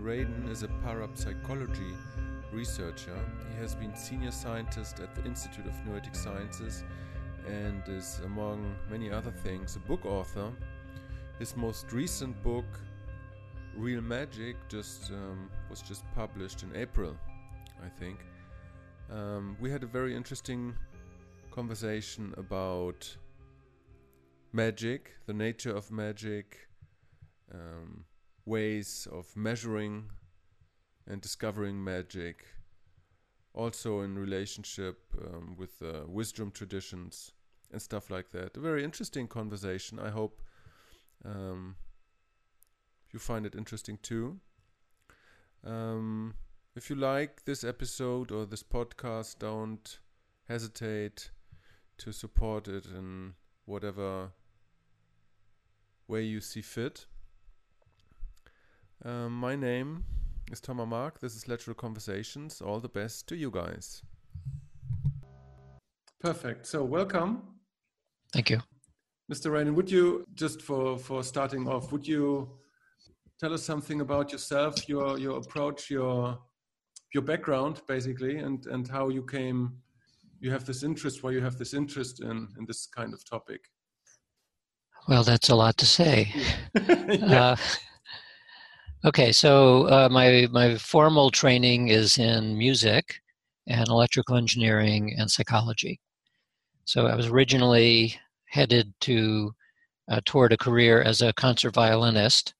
Radin is a parapsychology researcher. He has been senior scientist at the Institute of Noetic Sciences and is, among many other things, a book author. His most recent book, Real Magic, just um, was just published in April, I think. Um, we had a very interesting conversation about magic, the nature of magic, ways of measuring and discovering magic, also in relationship um, with uh, wisdom traditions and stuff like that. A very interesting conversation. I hope um, you find it interesting too. Um, if you like this episode or this podcast, don't hesitate to support it in whatever way you see fit. Um, my name is Thomas Mark. This is Lateral Conversations. All the best to you guys. Perfect. So, welcome. Thank you. Mr. Radin, would you, just for, for starting off, would you tell us something about yourself, your, your approach, your, your background, basically, and, and how you came, you have this interest, why you have this interest in, in this kind of topic? Well, that's a lot to say. yeah. uh, Okay, so uh, my my formal training is in music and electrical engineering and psychology. So I was originally headed to uh, toward a career as a concert violinist,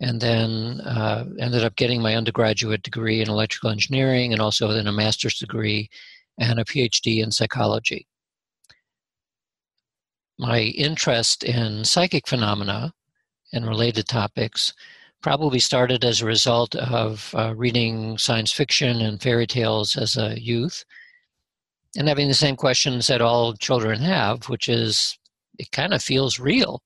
and then uh, ended up getting my undergraduate degree in electrical engineering and also then a master's degree and a PhD in psychology. My interest in psychic phenomena and related topics probably started as a result of uh, reading science fiction and fairy tales as a youth and having the same questions that all children have, which is it kind of feels real,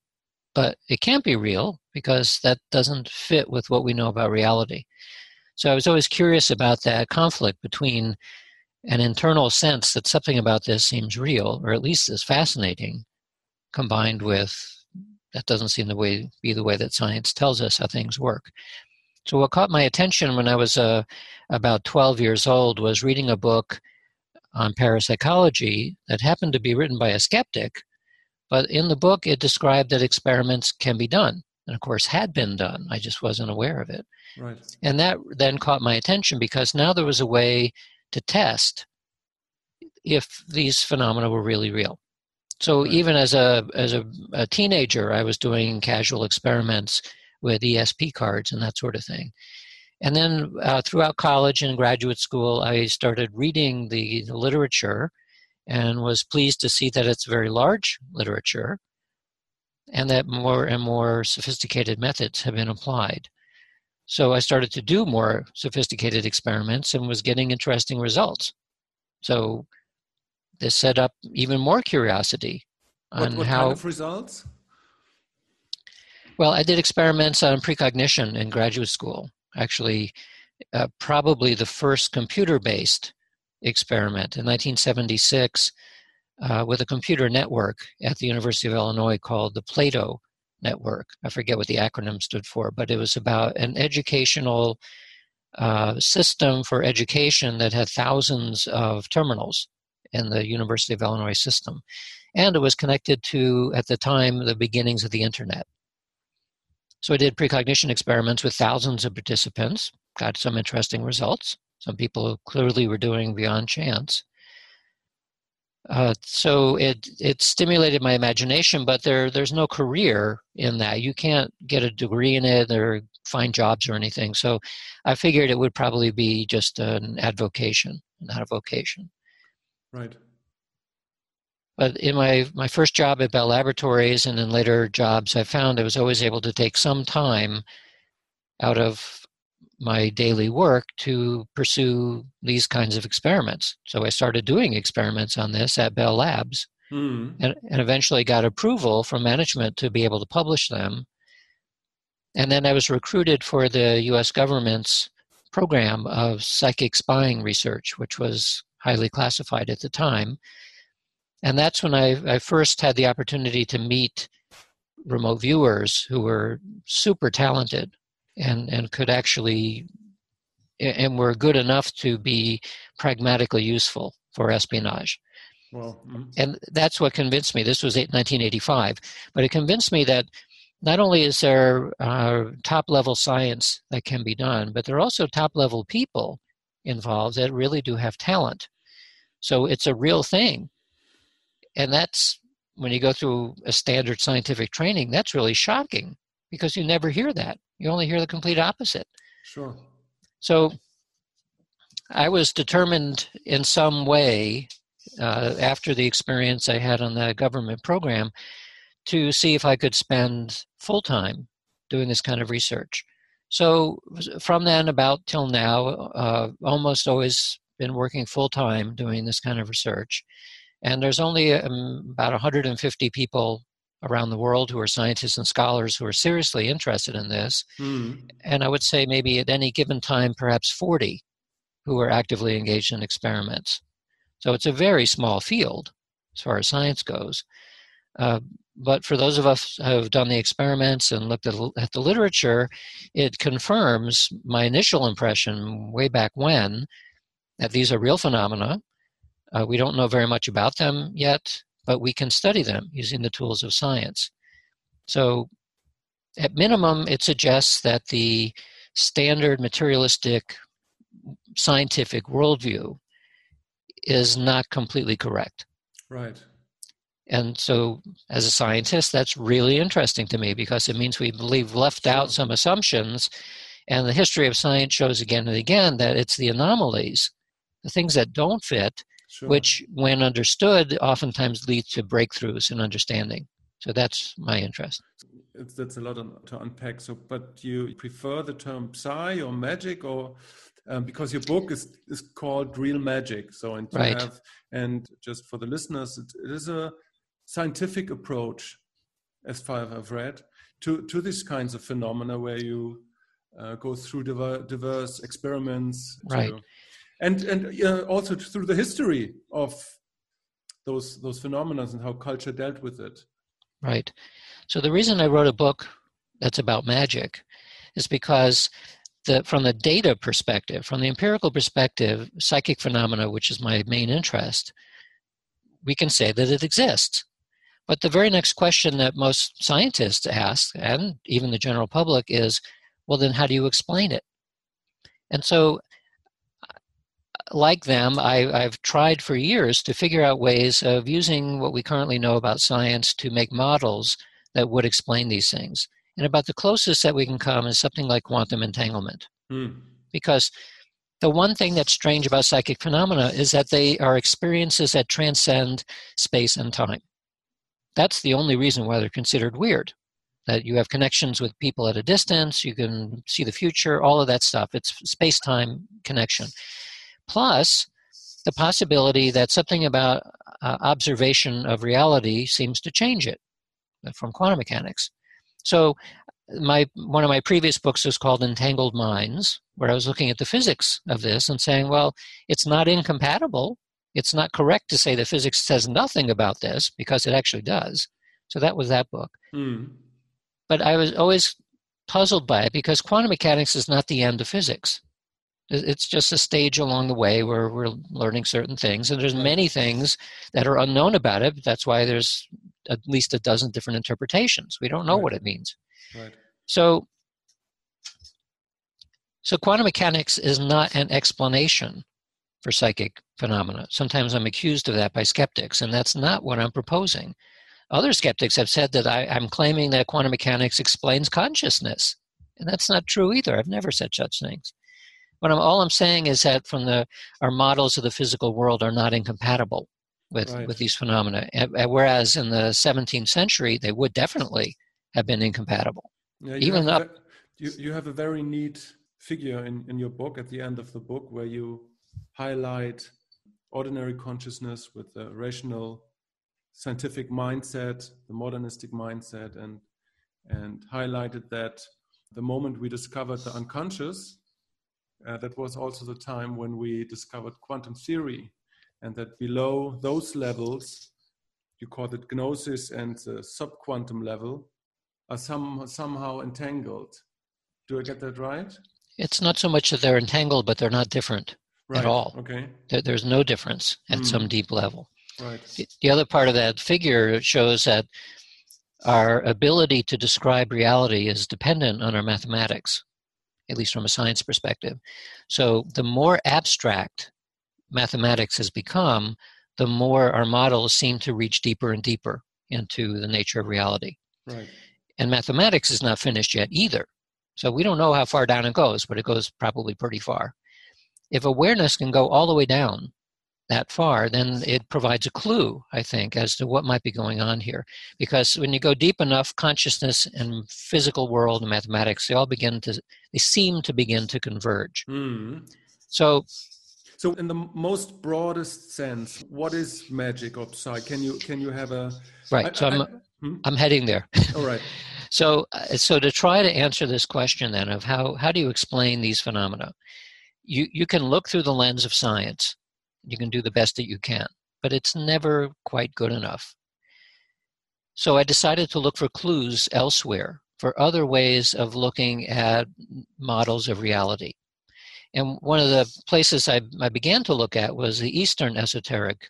but it can't be real because that doesn't fit with what we know about reality. So I was always curious about that conflict between an internal sense that something about this seems real, or at least is fascinating, combined with that doesn't seem to way, be the way that science tells us how things work. So, what caught my attention when I was uh, about 12 years old was reading a book on parapsychology that happened to be written by a skeptic, but in the book it described that experiments can be done, and of course had been done. I just wasn't aware of it. Right. And that then caught my attention because now there was a way to test if these phenomena were really real. So right. even as a as a, a, teenager, I was doing casual experiments with ESP cards and that sort of thing. And then uh, throughout college and graduate school, I started reading the, the literature and was pleased to see that it's very large literature and that more and more sophisticated methods have been applied. So I started to do more sophisticated experiments and was getting interesting results. So this set up even more curiosity on what, what how. Kind of results? Well, I did experiments on precognition in graduate school. Actually, uh, probably the first computer-based experiment in 1976 uh, with a computer network at the University of Illinois called the Plato Network. I forget what the acronym stood for, but it was about an educational uh, system for education that had thousands of terminals in the University of Illinois system. And it was connected to, at the time, the beginnings of the internet. So I did precognition experiments with thousands of participants, got some interesting results. Some people clearly were doing beyond chance. Uh, so it it stimulated my imagination, but there there's no career in that. You can't get a degree in it or find jobs or anything. So I figured it would probably be just an avocation, not a vocation. Right. But in my, my first job at Bell Laboratories and in later jobs, I found I was always able to take some time out of my daily work to pursue these kinds of experiments. So I started doing experiments on this at Bell Labs mm. and, and eventually got approval from management to be able to publish them. And then I was recruited for the US government's program of psychic spying research, which was highly classified at the time. And that's when I, I first had the opportunity to meet remote viewers who were super talented and and could actually and were good enough to be pragmatically useful for espionage. Well, mm-hmm. and that's what convinced me. This was 1985, but it convinced me that not only is there uh, top level science that can be done, but there are also top level people involved that really do have talent. So it's a real thing. And that's when you go through a standard scientific training, that's really shocking because you never hear that. You only hear the complete opposite. Sure. So I was determined in some way uh, after the experience I had on the government program to see if I could spend full time doing this kind of research. So from then about till now, uh, almost always been working full time doing this kind of research. And there's only um, about 150 people around the world who are scientists and scholars who are seriously interested in this. Mm. And I would say maybe at any given time, perhaps 40 who are actively engaged in experiments. So it's a very small field as far as science goes. Uh, but for those of us who have done the experiments and looked at, at the literature, it confirms my initial impression way back when that these are real phenomena. Uh, we don't know very much about them yet, but we can study them using the tools of science. So, at minimum, it suggests that the standard materialistic scientific worldview is not completely correct. Right. And so, as a scientist, that's really interesting to me because it means we believe left out some assumptions. And the history of science shows again and again that it's the anomalies, the things that don't fit, sure. which, when understood, oftentimes lead to breakthroughs in understanding. So that's my interest. It's, that's a lot to unpack. So, but you prefer the term psi or magic, or um, because your book is is called Real Magic. So, and right. have, and just for the listeners, it, it is a scientific approach, as far as I've read, to, to these kinds of phenomena where you uh, go through diver, diverse experiments. Right. And and uh, also through the history of those those phenomena and how culture dealt with it. Right. So the reason I wrote a book that's about magic is because the, from the data perspective, from the empirical perspective, psychic phenomena, which is my main interest, we can say that it exists. But the very next question that most scientists ask, and even the general public, is well, then how do you explain it? And so, like them, I, I've tried for years to figure out ways of using what we currently know about science to make models that would explain these things. And about the closest that we can come is something like quantum entanglement. Mm. Because the one thing that's strange about psychic phenomena is that they are experiences that transcend space and time. That's the only reason why they're considered weird. That you have connections with people at a distance, you can see the future, all of that stuff. It's space time connection. Plus, the possibility that something about uh, observation of reality seems to change it uh, from quantum mechanics. So, my one of my previous books was called Entangled Minds, where I was looking at the physics of this and saying, well, it's not incompatible it's not correct to say that physics says nothing about this because it actually does. So that was that book. Mm. But I was always puzzled by it because quantum mechanics is not the end of physics. It's just a stage along the way where we're learning certain things, and there's many things that are unknown about it. That's why there's at least a dozen different interpretations. We don't know right. what it means. Right. So, so quantum mechanics is not an explanation for psychic phenomena. Sometimes I'm accused of that by skeptics, and that's not what I'm proposing. Other skeptics have said that I, am claiming that quantum mechanics explains consciousness, and that's not true either. I've never said such things. What I'm, all I'm saying is that from the our models of the physical world are not incompatible with right. with these phenomena, whereas in the 17th century they would definitely have been incompatible. Yeah, Even up, you, you have a very neat figure in, in your book at the end of the book where you highlight ordinary consciousness with the rational scientific mindset, the modernistic mindset, and and highlighted that the moment we discovered the unconscious, uh, that was also the time when we discovered quantum theory, and that below those levels, you call it gnosis and the subquantum level, are some, somehow entangled. Do I get that right? It's not so much that they're entangled, but they're not different Right. at all. Okay. There, there's no difference at some Mm. deep level. Right. The- The other part of that figure shows that our ability to describe reality is dependent on our mathematics, at least from a science perspective. So the more abstract mathematics has become, the more our models seem to reach deeper and deeper into the nature of reality. Right. And mathematics is not finished yet either. So we don't know how far down it goes, but it goes probably pretty far. If awareness can go all the way down that far, then it provides a clue, I think, as to what might be going on here. Because when you go deep enough, consciousness and physical world and mathematics, they all begin to, they seem to begin to converge. Hmm. So So, in the most broadest sense, what is magic or psi? Can you can you have a right, I- so I'm, I- hmm? I'm heading there. all right? So, uh, so to try to answer this question then of how, how do you explain these phenomena? You, you can look through the lens of science. You can do the best that you can, but it's never quite good enough. So I decided to look for clues elsewhere, for other ways of looking at models of reality. And one of the places I, I began to look at was the Eastern esoteric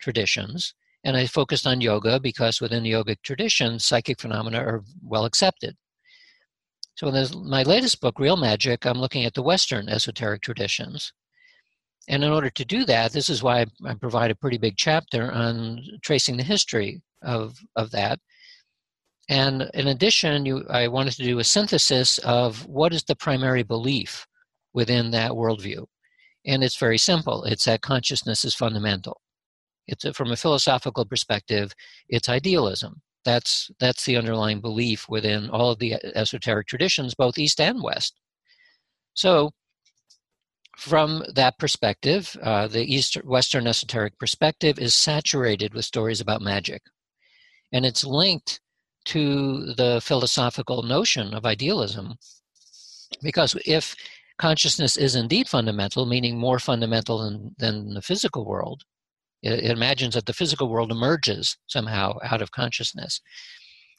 traditions. And I focused on yoga because within the yogic tradition, psychic phenomena are well accepted. So in this, my latest book, Real Magic, I'm looking at the Western esoteric traditions. And in order to do that, this is why I, provide a pretty big chapter on tracing the history of, of that. And in addition, you, I wanted to do a synthesis of what is the primary belief within that worldview. And it's very simple it's that consciousness is fundamental. It's a, from a philosophical perspective, it's idealism. That's that's the underlying belief within all of the esoteric traditions, both East and West. So, from that perspective, uh, the East Western esoteric perspective is saturated with stories about magic, and it's linked to the philosophical notion of idealism. Because if consciousness is indeed fundamental, meaning more fundamental than, than the physical world, it, it imagines that the physical world emerges somehow out of consciousness.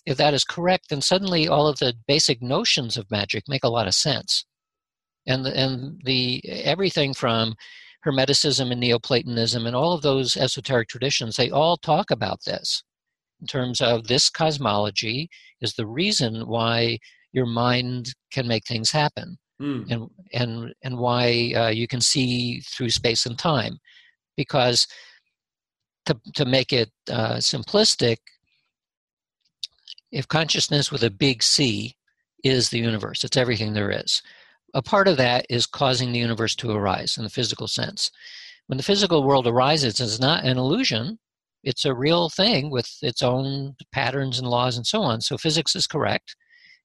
If that is correct, then suddenly all of the basic notions of magic make a lot of sense. And the, and the everything from Hermeticism and Neoplatonism and all of those esoteric traditions, they all talk about this in terms of this cosmology is the reason why your mind can make things happen Hmm. and and and why uh, you can see through space and time because to to make it uh, simplistic if consciousness with a big c is the universe it's everything there is a part of that is causing the universe to arise in the physical sense when the physical world arises it's not an illusion it's a real thing with its own patterns and laws and so on so physics is correct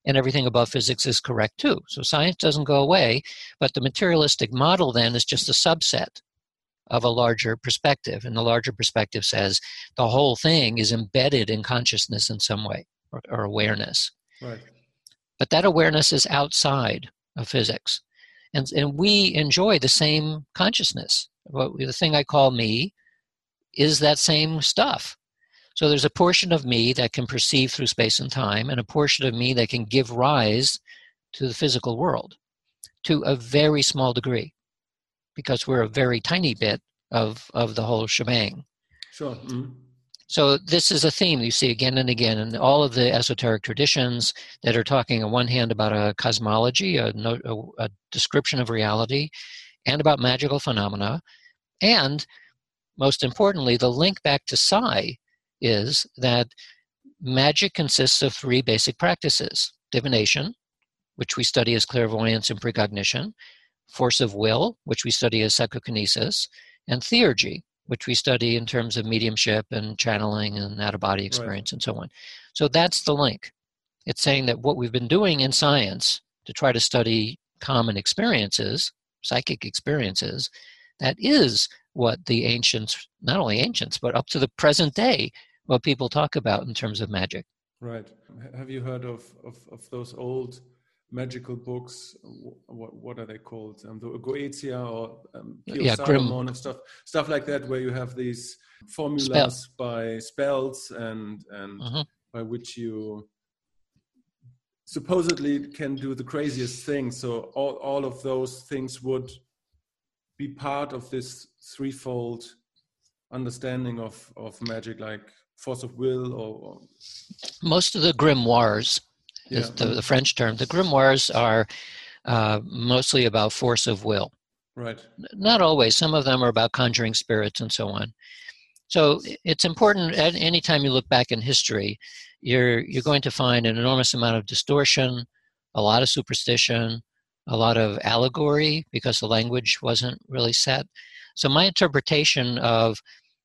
and everything above physics is correct too. So science doesn't go away, but the materialistic model then is just a subset of a larger perspective. And the larger perspective says the whole thing is embedded in consciousness in some way or, or awareness. Right. But that awareness is outside of physics. And, and we enjoy the same consciousness. What, the thing I call me is that same stuff. So there's a portion of me that can perceive through space and time, and a portion of me that can give rise to the physical world to a very small degree, because we're a very tiny bit of, of the whole shebang. Sure. Hmm. So this is a theme you see again and again in all of the esoteric traditions that are talking on one hand about a cosmology, a, a, a description of reality, and about magical phenomena, and most importantly, the link back to psi is that magic consists of three basic practices: divination, which we study as clairvoyance and precognition, force of will, which we study as psychokinesis, and theurgy, which we study in terms of mediumship and channeling and out of body experience and so on. So that's the link. It's saying that what we've been doing in science to try to study common experiences, psychic experiences, that is what the ancients, not only ancients, but up to the present day, what people talk about in terms of magic. Right. Have you heard of, of, of those old magical books? What, what are they called? Um, the Goetia or um, Yeah. Salomon and stuff, stuff like that, where you have these formulas by spells and and Mhm. by which you supposedly can do the craziest things. So all, all of those things would be part of this threefold understanding of, of magic, like force of will or, or... most of the grimoires yeah. the, the, French term. The grimoires are uh, mostly about force of will. Right. Not always. Some of them are about conjuring spirits and so on. So it's important. At any time you look back in history, you're you're going to find an enormous amount of distortion, a lot of superstition, a lot of allegory because the language wasn't really set. So my interpretation of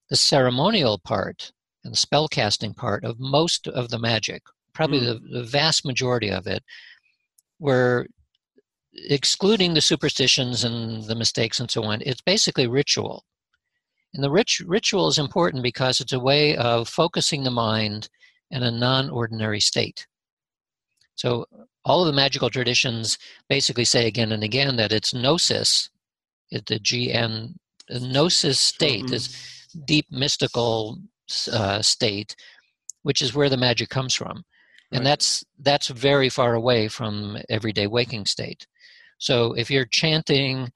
the ceremonial part and the spellcasting part of most of the magic, probably mm. the, the vast majority of it, were excluding the superstitions and the mistakes and so on. It's basically ritual. And the rich, ritual is important because it's a way of focusing the mind in a non ordinary state. So, all of the magical traditions basically say again and again that it's gnosis, it, the GN, gnosis state, mm-hmm. this deep mystical uh, state, which is where the magic comes from. And right. that's that's very far away from everyday waking state. So if you're chanting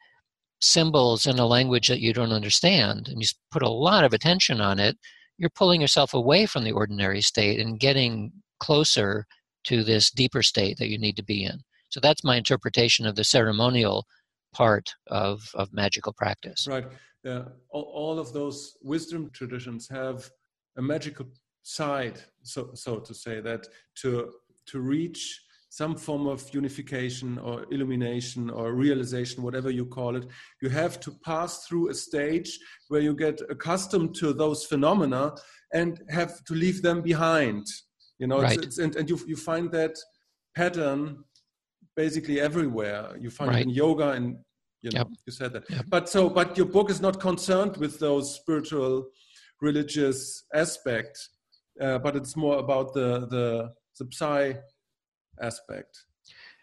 symbols in a language that you don't understand and you put a lot of attention on it, you're pulling yourself away from the ordinary state and getting closer to this deeper state that you need to be in. So that's my interpretation of the ceremonial part of, of magical practice. Right. Uh, yeah. All, all of those wisdom traditions have a magical side, so so to say, that to to reach some form of unification or illumination or realization, whatever you call it, you have to pass through a stage where you get accustomed to those phenomena and have to leave them behind. You know, right. it's, it's, and, and you, you find that pattern basically everywhere. You find right. it in yoga and you know, yep. you said that. Yep. But so, but your book is not concerned with those spiritual, religious aspects, uh, but it's more about the the the psi aspect.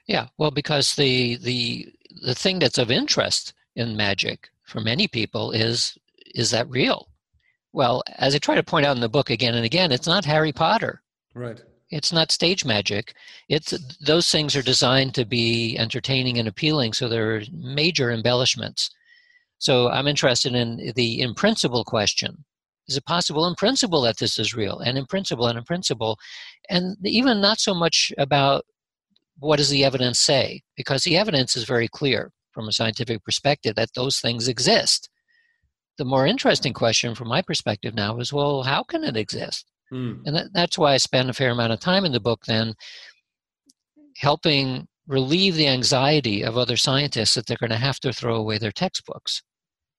Yeah, well, because the the the thing that's of interest in magic for many people is is that real? Well, as I try to point out in the book again and again, it's not Harry Potter. Right. It's not stage magic. It's those things are designed to be entertaining and appealing, so there are major embellishments. So I'm interested in the in principle question. Is it possible in principle that this is real? And in principle and in principle. And even not so much about what does the evidence say? Because the evidence is very clear from a scientific perspective that those things exist. The more interesting question from my perspective now is well, how can it exist? Mm. And that, that's why I spend a fair amount of time in the book then helping relieve the anxiety of other scientists that they're going to have to throw away their textbooks.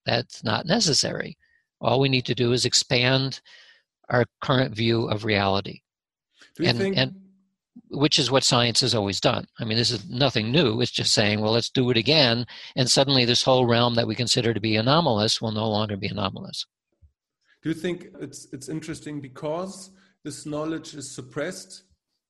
That's not necessary. All we need to do is expand our current view of reality. and, think- and which is what science has always done. I mean, this is nothing new. It's just saying, well, let's do it again. And suddenly, this whole realm that we consider to be anomalous will no longer be anomalous. Do you think it's, it's interesting because this knowledge is suppressed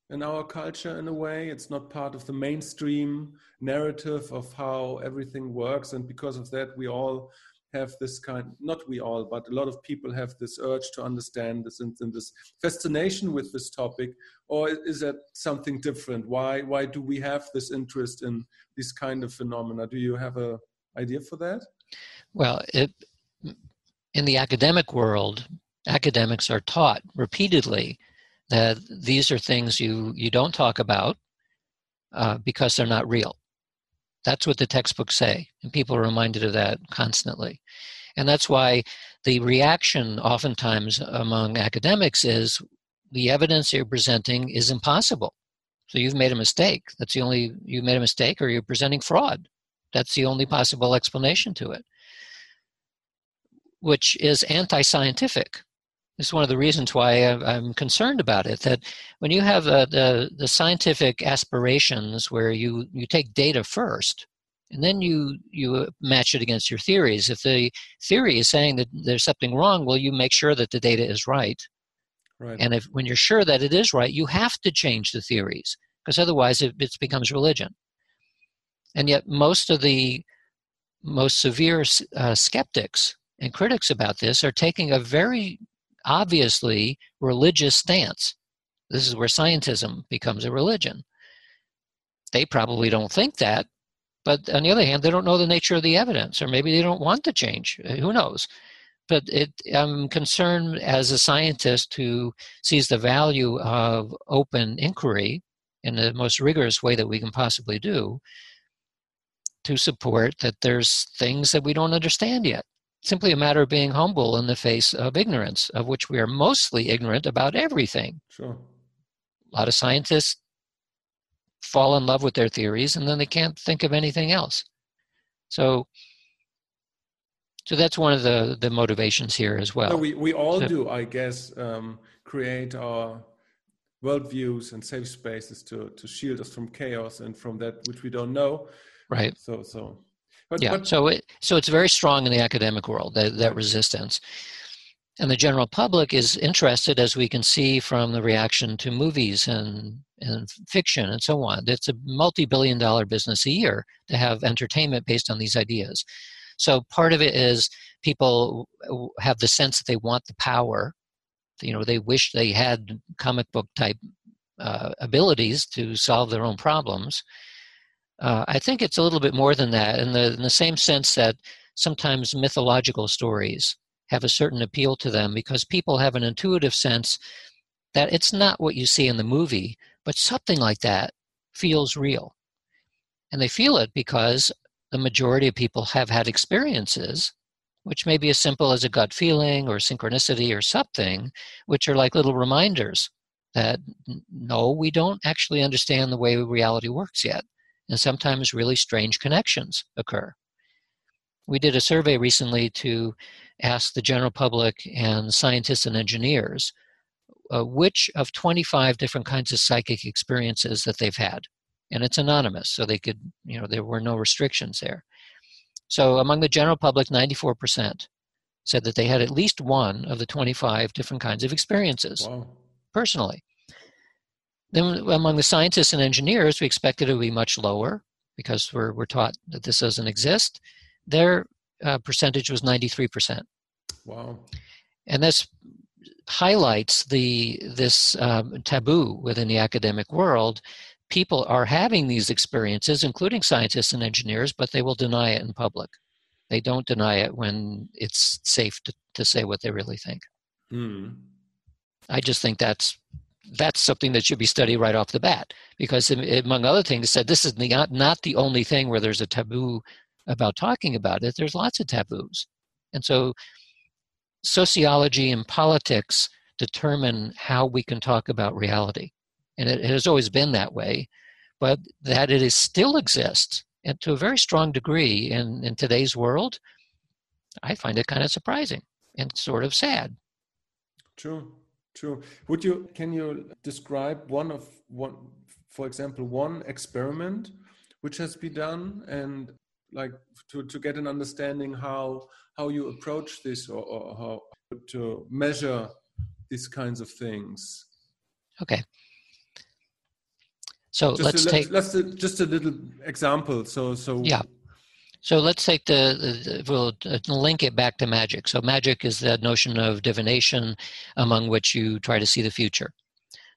in our culture in a way? It's not part of the mainstream narrative of how everything works. And because of that, we all have this kind not we all but a lot of people have this urge to understand this and, and, this fascination with this topic or is that something different? Why why do we have this interest in this kind of phenomena? Do you have a idea for that? Well it, in the academic world academics are taught repeatedly that these are things you you don't talk about uh, because they're not real that's what the textbooks say, and people are reminded of that constantly. And that's why the reaction oftentimes among academics is the evidence you're presenting is impossible. So you've made a mistake. That's the only, you made a mistake or you're presenting fraud. That's the only possible explanation to it, which is anti scientific. This is one of the reasons why I'm concerned about it. That when you have uh, the the scientific aspirations, where you you take data first, and then you you match it against your theories. If the theory is saying that there's something wrong, well, you make sure that the data is right. Right. And if when you're sure that it is right, you have to change the theories because otherwise it, it becomes religion. And yet, most of the most severe uh, skeptics and critics about this are taking a very obviously religious stance. This is where scientism becomes a religion. they probably don't think that. But on the other hand, they don't know the nature of the evidence, or maybe they don't want to change. Uh, who knows? But it, I'm concerned as a scientist who sees the value of open inquiry in the most rigorous way that we can possibly do to support that there's things that we don't understand yet. Simply a matter of being humble in the face of ignorance, of which we are mostly ignorant about everything. Sure. A lot of scientists fall in love with their theories and then they can't think of anything else. So so that's one of the the motivations here as well. No, we we all so, do, I guess, um, create our worldviews and safe spaces to to shield us from chaos and from that which we don't know. Right. So so. But, yeah. But, so it so it's very strong in the academic world that that resistance. And the general public is interested, as we can see from the reaction to movies and, and fiction and so on. It's a multi billion dollar business a year to have entertainment based on these ideas. So part of it is people have the sense that they want the power. You know, they wish they had comic book type uh, abilities to solve their own problems. Uh, I think it's a little bit more than that, in the, in the same sense that sometimes mythological stories have a certain appeal to them because people have an intuitive sense that it's not what you see in the movie, but something like that feels real. And they feel it because the majority of people have had experiences, which may be as simple as a gut feeling or synchronicity or something, which are like little reminders that no, we don't actually understand the way reality works yet. And sometimes really strange connections occur. We did a survey recently to ask the general public and scientists and engineers uh, which of 25 different kinds of psychic experiences that they've had. And it's anonymous, so they could, you know, there were no restrictions there. So among the general public, 94% said that they had at least one of the 25 different kinds of experiences wow. personally. Then among the scientists and engineers, we expected it to be much lower because we're, we're taught that this doesn't exist. Their uh, percentage was 93%. Wow. And this highlights the this um, taboo within the academic world. People are having these experiences, including scientists and engineers, but they will deny it in public. They don't deny it when it's safe to, to say what they really think. Mm. I just think that's that's something that should be studied right off the bat because among other things said this is not, not the only thing where there's a taboo about talking about it, there's lots of taboos. And so sociology and politics determine how we can talk about reality. And it, it has always been that way, but that it is still exists and to a very strong degree in, in today's world, I find it kind of surprising and sort of sad. True, true. Would you can you describe one of one for example one experiment which has been done and like to, to get an understanding how how you approach this or, or how to measure these kinds of things? Okay. So just let's a, take let's, let's just a little example. So so yeah so let's take the, the, we'll uh, link it back to magic. So magic is that notion of divination among which you try to see the future.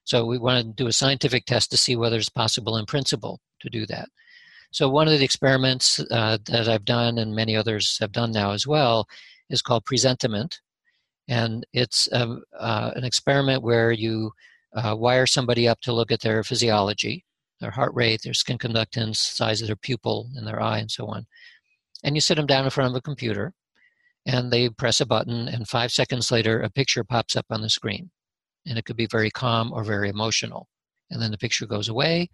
So we want to do a scientific test to see whether it's possible in principle to do that. So one of the experiments uh, that I've done, and many others have done now as well, is called presentiment, and it's um, uh, an experiment where you uh, wire somebody up to look at their physiology, their heart rate, their skin conductance, size of their pupil in their eye, and so on. And you sit them down in front of a computer, and they press a button, and five seconds later, a picture pops up on the screen, and it could be very calm or very emotional. And then the picture goes away,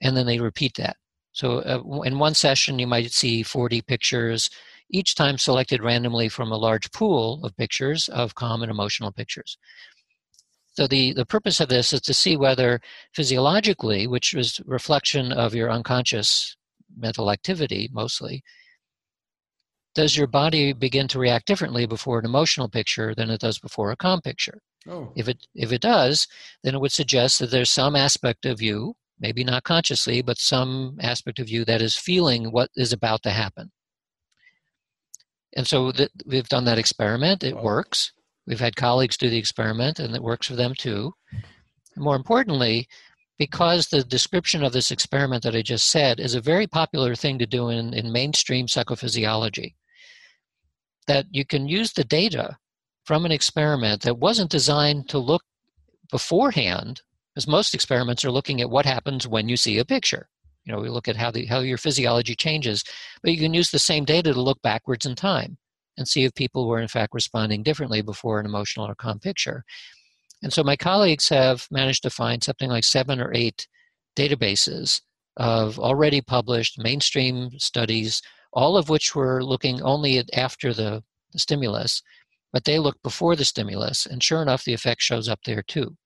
and then they repeat that so uh, in one session, you might see 40 pictures, each time selected randomly from a large pool of pictures of calm and emotional pictures. So the, the purpose of this is to see whether physiologically, which is reflection of your unconscious mental activity mostly, does your body begin to react differently before an emotional picture than it does before a calm picture? Oh. If it if it does, then it would suggest that there's some aspect of you maybe not consciously, but some aspect of you that is feeling what is about to happen. And so th- we've done that experiment. It works. We've had colleagues do the experiment, and it works for them too. More importantly, because the description of this experiment that I just said is a very popular thing to do in, in mainstream psychophysiology. That you can use the data from an experiment that wasn't designed to look beforehand, because most experiments are looking at what happens when you see a picture. You know, we look at how the how your physiology changes, but you can use the same data to look backwards in time and see if people were in fact responding differently before an emotional or calm picture. And so my colleagues have managed to find something like seven or eight databases of already published mainstream studies, all of which were looking only at after the, the stimulus, but they look before the stimulus, and sure enough, the effect shows up there too.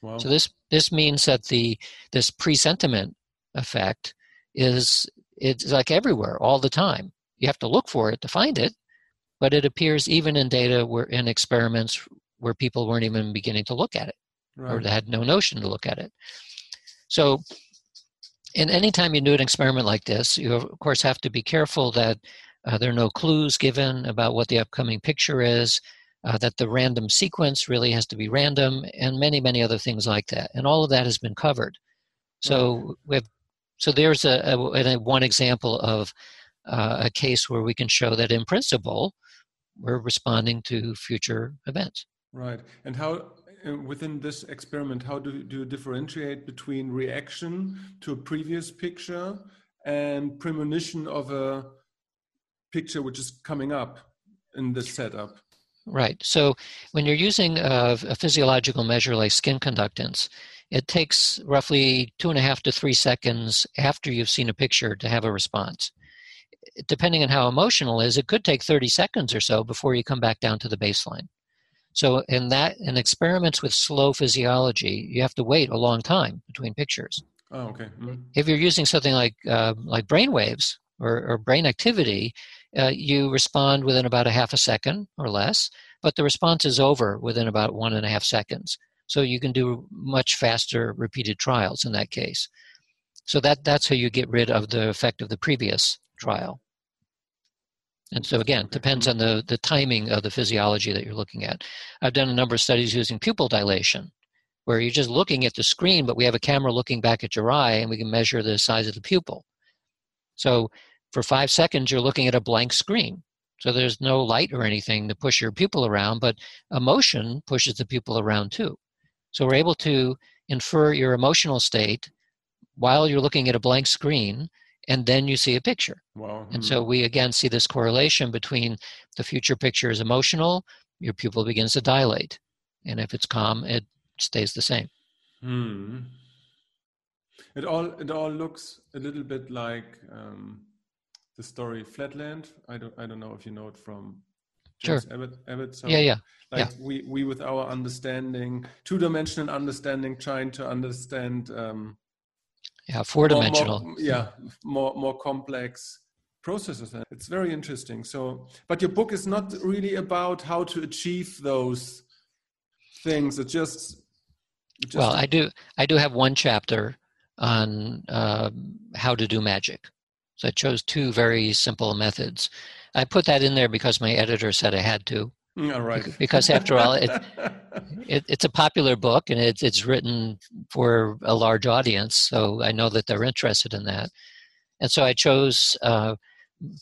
Wow. So this this means that the this presentiment effect is it's like everywhere all the time. You have to look for it to find it, but it appears even in data where in experiments where people weren't even beginning to look at it right. or they had no notion to look at it. So, and anytime you do an experiment like this, you of course have to be careful that uh, there are no clues given about what the upcoming picture is, uh, that the random sequence really has to be random, and many, many other things like that. And all of that has been covered. So right. we have, so there's a, a, a one example of uh, a case where we can show that in principle we're responding to future events. Right. And how, within this experiment, how do, do you differentiate between reaction to a previous picture and premonition of a picture which is coming up in this setup? Right. So when you're using a, a, physiological measure like skin conductance, it takes roughly two and a half to three seconds after you've seen a picture to have a response. Depending on how emotional it is, it could take 30 seconds or so before you come back down to the baseline. So in that in experiments with slow physiology, you have to wait a long time between pictures. Oh, okay. Mm-hmm. If you're using something like uh, like brain waves or, or brain activity, uh, you respond within about a half a second or less, but the response is over within about one and a half seconds. So you can do much faster repeated trials in that case. So that that's how you get rid of the effect of the previous trial. And so again, depends on the, the timing of the physiology that you're looking at. I've done a number of studies using pupil dilation, where you're just looking at the screen, but we have a camera looking back at your eye and we can measure the size of the pupil. So for five seconds, you're looking at a blank screen. So there's no light or anything to push your pupil around, but emotion pushes the pupil around too. So we're able to infer your emotional state while you're looking at a blank screen and then you see a picture. Wow. And so hmm. we again see this correlation between the future picture is emotional, your pupil begins to dilate. And if it's calm, it stays the same. Hmm. It all it all looks a little bit like um, the story Flatland. I don't I don't know if you know it from James sure. Abbott, Abbott. So yeah, yeah. Like yeah. we we with our understanding, two dimensional understanding, trying to understand um, yeah four dimensional yeah more more complex processes it's very interesting. So but your book is not really about how to achieve those things. It just, just well i do i do have one chapter on uh, how to do magic. So i chose two very simple methods. I put that in there because my editor said i had to all right. Because after all, it, it, it's a popular book and it's it's written for a large audience, so I know that they're interested in that. And so I chose uh,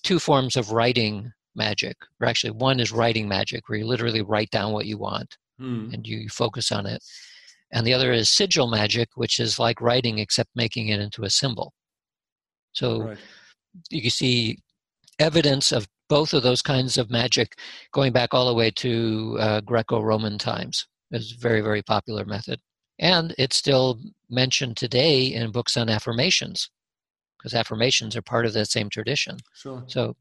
two forms of writing magic, or actually, one is writing magic, where you literally write down what you want hmm. and you focus on it. And the other is sigil magic, which is like writing except making it into a symbol. So right. you see evidence of both of those kinds of magic going back all the way to uh, Greco-Roman times. It's a very, very popular method. And it's still mentioned today in books on affirmations because affirmations are part of that same tradition. Sure. So,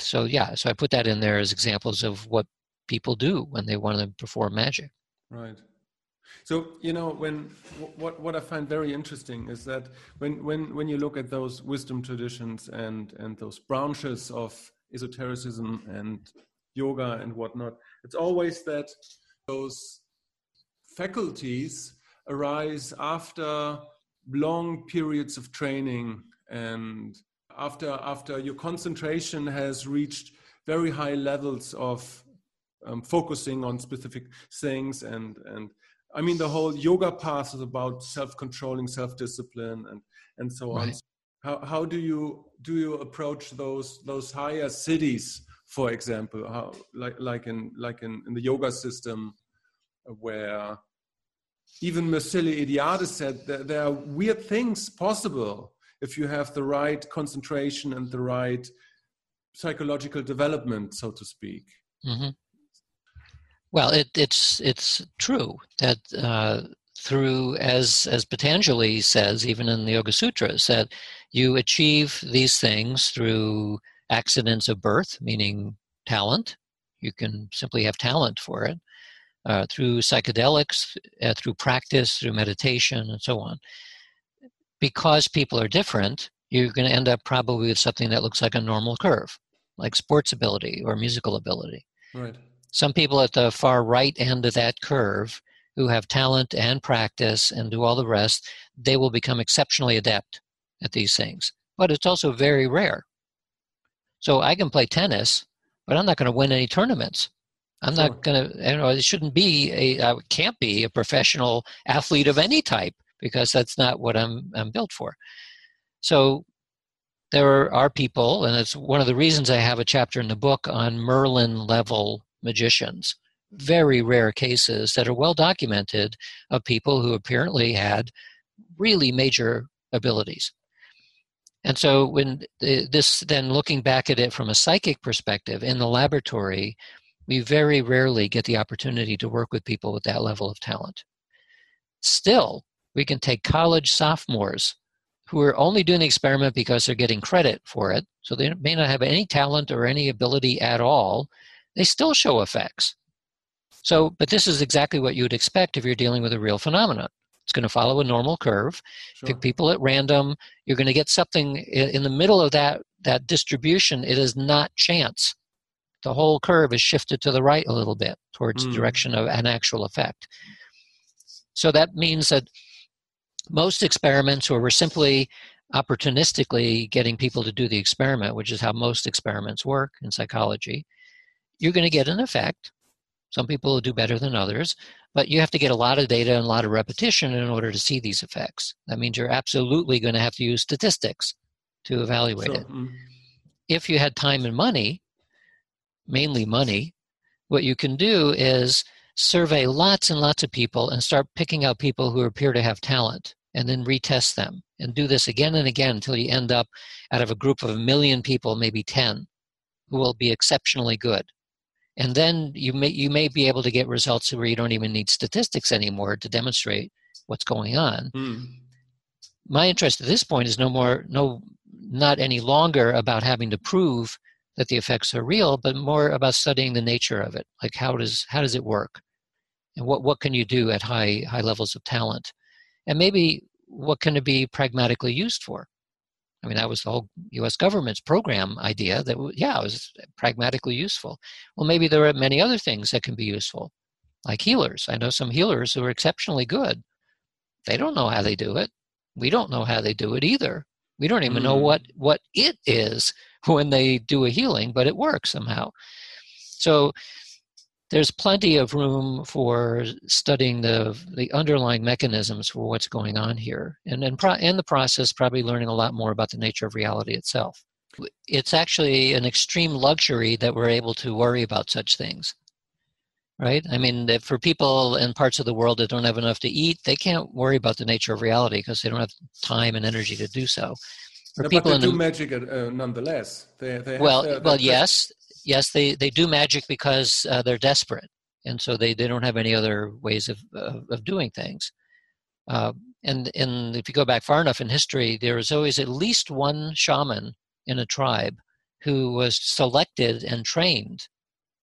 so yeah, so I put that in there as examples of what people do when they want to perform magic. Right. So you know when what what I find very interesting is that when when when you look at those wisdom traditions and and those branches of esotericism and yoga and whatnot. It's always that those faculties arise after long periods of training and after after your concentration has reached very high levels of um, focusing on specific things and and I mean, the whole yoga path is about self-controlling, self-discipline, and and so right. on. How how do you do you approach those those higher siddhis for example? How like like in like in, in the yoga system, where even Mircea Eliade said that there are weird things possible if you have the right concentration and the right psychological development, so to speak. Mm-hmm. Well, it, it's it's true that uh, through as as Patanjali says, even in the Yoga Sutras, that you achieve these things through accidents of birth, meaning talent. You can simply have talent for it. Uh, through psychedelics, uh, through practice, through meditation, and so on. Because people are different, you're going to end up probably with something that looks like a normal curve, like sports ability or musical ability. Right. Some people at the far right end of that curve who have talent and practice and do all the rest, they will become exceptionally adept at these things. But it's also very rare. So I can play tennis, but I'm not going to win any tournaments. I'm sure. not going to, you know, it shouldn't be a, I can't be a professional athlete of any type because that's not what I'm, I'm built for. So there are people, and it's one of the reasons I have a chapter in the book on Merlin level magicians. Very rare cases that are well documented of people who apparently had really major abilities. And so, when this then looking back at it from a psychic perspective in the laboratory, we very rarely get the opportunity to work with people with that level of talent. Still, we can take college sophomores who are only doing the experiment because they're getting credit for it, so they may not have any talent or any ability at all, they still show effects. So, but this is exactly what you would expect if you're dealing with a real phenomenon. It's going to follow a normal curve. Sure. Pick people at random. You're going to get something in the middle of that that distribution. It is not chance the whole curve is shifted to the right a little bit towards mm. the direction of an actual effect. So that means that most experiments where we're simply opportunistically getting people to do the experiment, which is how most experiments work in psychology, you're going to get an effect. Some people will do better than others, but you have to get a lot of data and a lot of repetition in order to see these effects. That means you're absolutely going to have to use statistics to evaluate it. Mm. If you had time and money, mainly money, what you can do is survey lots and lots of people and start picking out people who appear to have talent and then retest them and do this again and again until you end up out of a group of a million people maybe 10 who will be exceptionally good and then you may you may be able to get results where you don't even need statistics anymore to demonstrate what's going on mm. my interest at this point is no more no not any longer about having to prove that the effects are real, but more about studying the nature of it. Like how does how does it work, and what what can you do at high high levels of talent, and maybe what can it be pragmatically used for. I mean, that was the whole U.S. government's program idea. That yeah, it was pragmatically useful. Well, maybe there are many other things that can be useful, like healers. I know some healers who are exceptionally good. They don't know how they do it. We don't know how they do it either. We don't even mm. know what what it is when they do a healing, but it works somehow. So there's plenty of room for studying the the underlying mechanisms for what's going on here, and in, pro- in the process, probably learning a lot more about the nature of reality itself. It's actually an extreme luxury that we're able to worry about such things, right? I mean, for people in parts of the world that don't have enough to eat, they can't worry about the nature of reality because they don't have time and energy to do so for no, people but they do the, magic uh, nonetheless. They, they well, their, their well, yes, yes, they they do magic because uh, they're desperate, and so they, they don't have any other ways of of, of doing things. Uh, and and if you go back far enough in history, there was always at least one shaman in a tribe who was selected and trained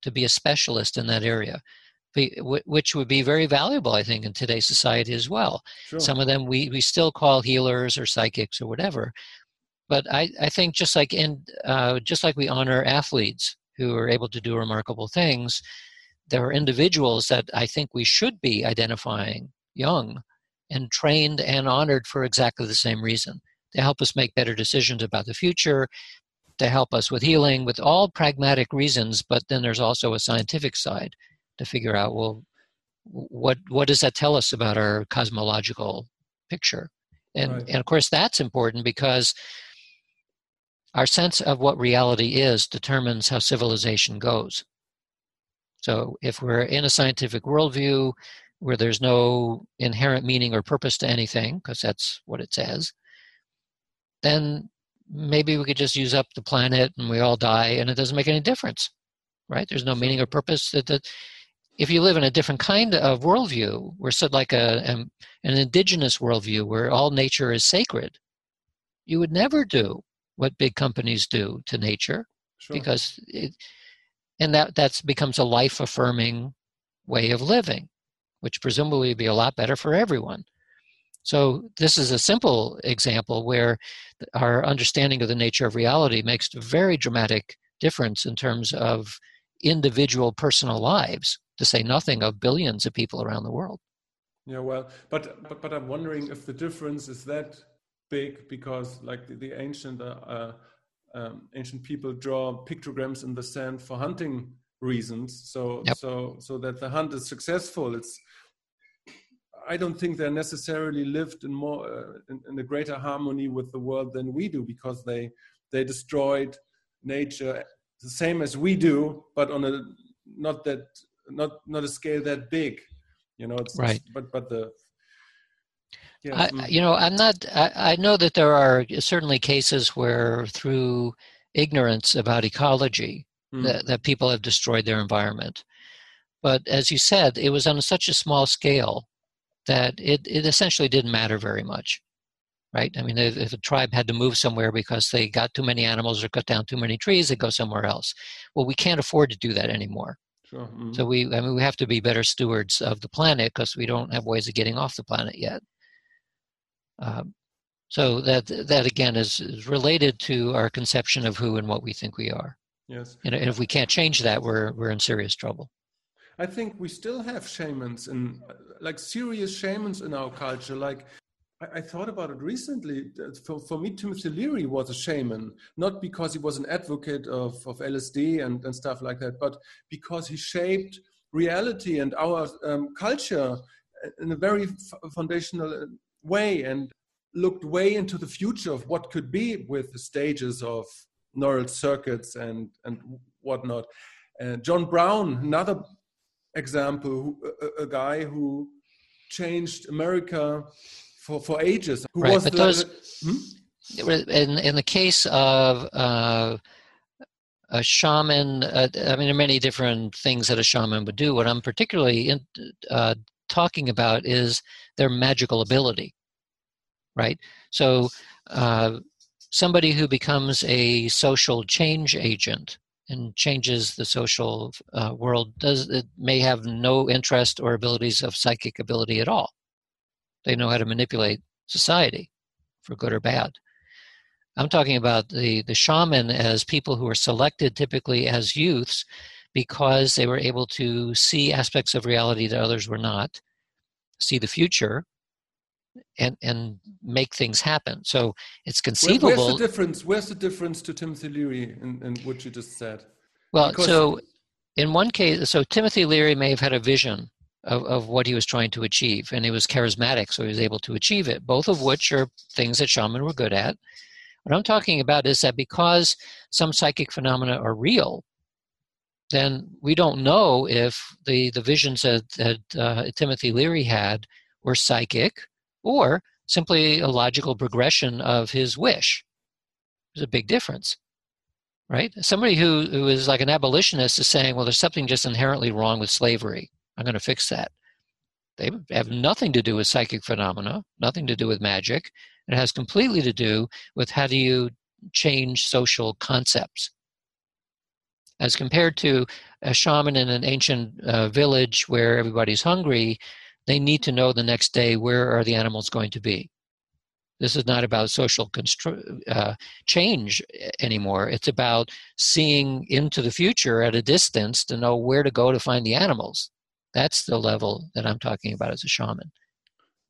to be a specialist in that area which would be very valuable, I think, in today's society as well. Sure. Some of them we, we still call healers or psychics or whatever, but I, I think just like in uh, just like we honor athletes who are able to do remarkable things, there are individuals that I think we should be identifying young and trained and honored for exactly the same reason. To help us make better decisions about the future, to help us with healing, with all pragmatic reasons, but then there's also a scientific side to figure out well, what what does that tell us about our cosmological picture? And Right. and of course that's important because our sense of what reality is determines how civilization goes. So if we're in a scientific worldview where there's no inherent meaning or purpose to anything, because that's what it says, then maybe we could just use up the planet and we all die and it doesn't make any difference, right? There's no meaning or purpose. That, that if you live in a different kind of worldview, where so like a an, an indigenous worldview where all nature is sacred, you would never do what big companies do to nature Sure. because it, and that that's becomes a life affirming way of living which presumably would be a lot better for everyone so this is a simple example where our understanding of the nature of reality makes a very dramatic difference in terms of individual personal lives to say nothing of billions of people around the world Yeah, well, but but, but I'm wondering if the difference is that big because, like the, the ancient uh, uh, um, ancient people draw pictograms in the sand for hunting reasons, so Yep. so so that the hunt is successful. It's I don't think they necessarily lived in more uh, in, in a greater harmony with the world than we do because they they destroyed nature the same as we do, but on a not that not not a scale that big. You know, it's Right. But but the yeah, I, mm, you know, I'm not. I, I know that there are certainly cases where, through ignorance about ecology, mm, that, that people have destroyed their environment. But as you said, it was on such a small scale that it, it essentially didn't matter very much, right? I mean, if, if a tribe had to move somewhere because they got too many animals or cut down too many trees, they go somewhere else. Well, we can't afford to do that anymore. sure. mm, So we, I mean, we have to be better stewards of the planet because we don't have ways of getting off the planet yet. Um, so that that again is, is related to our conception of who and what we think we are. yes. And, and if we can't change that, we're we're in serious trouble. I think we still have shamans and like serious shamans in our culture. Like I, I thought about it recently. For, for me, Timothy Leary was a shaman, not because he was an advocate of, of LSD and, and stuff like that, but because he shaped reality and our um, culture in a very foundational way and looked way into the future of what could be with the stages of neural circuits and, and whatnot. Uh, John Brown, another example, a, a guy who changed America for, for ages. Who Right, was but the- those- Hmm? In in the case of uh, a shaman, uh, I mean, there are many different things that a shaman would do. What I'm particularly in, uh, talking about is their magical ability, right? So, uh, somebody who becomes a social change agent and changes the social uh, world does it may have no interest or abilities of psychic ability at all. They know how to manipulate society for good or bad. I'm talking about the, the shaman as people who are selected typically as youths because they were able to see aspects of reality that others were not, see the future, and, and make things happen. So it's Where- conceivable. where's the difference? Where's the difference to Timothy Leary and, in what you just said? Well, Because- so in one case, so Timothy Leary may have had a vision of, of what he was trying to achieve, and he was charismatic, so he was able to achieve it, both of which are things that shaman were good at. What I'm talking about is that because some psychic phenomena are real, then we don't know if the, the visions that, that uh, Timothy Leary had were psychic or simply a logical progression of his wish. There's a big difference right? Somebody who, who is like an abolitionist is saying, well, there's something just inherently wrong with slavery. I'm going to fix that. They have nothing to do with psychic phenomena, nothing to do with magic. It has completely to do with how do you change social concepts. As compared to a shaman in an ancient uh, village where everybody's hungry, they need to know the next day where are the animals going to be. This is not about social constru- uh, change anymore. It's about seeing into the future at a distance to know where to go to find the animals. That's the level that I'm talking about as a shaman.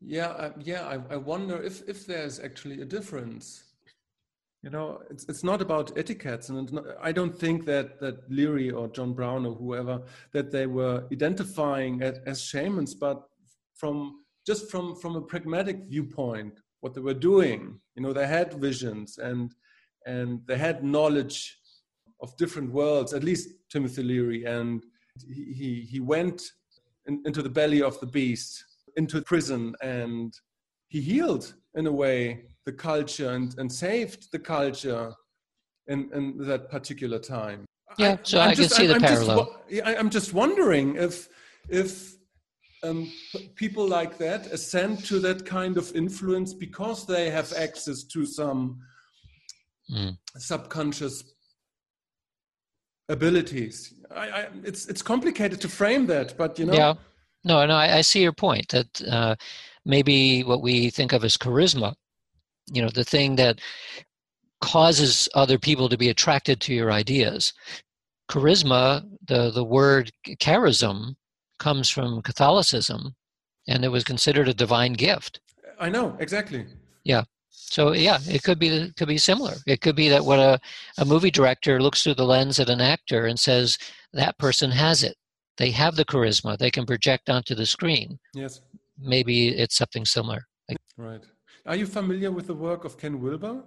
Yeah, uh, yeah. I, I wonder if, if there's actually a difference. You know it's, it's not about etiquettes and not, i don't think that that leary or john brown or whoever that they were identifying as, as shamans but from just from from a pragmatic viewpoint what they were doing you know they had visions and and they had knowledge of different worlds at least timothy leary and he he, he went in, into the belly of the beast into prison and he healed in a way the culture and, and saved the culture in, in that particular time. Yeah, so I, I just, can see the I'm parallel. Just, I'm just wondering if if um, people like that ascend to that kind of influence because they have access to some mm. subconscious abilities. I, I, it's it's complicated to frame that, but you know. Yeah, no, no, I, I see your point that uh, maybe what we think of as charisma you know the thing that causes other people to be attracted to your ideas. Charisma the the word charism comes from catholicism and it was considered a divine gift. I know exactly. Yeah. So yeah it could be it could be similar. It could be that what a, a movie director looks through the lens at an actor and says that person has it. They have the charisma. They can project onto the screen. Yes maybe it's something similar right are you familiar with the work of Ken Wilber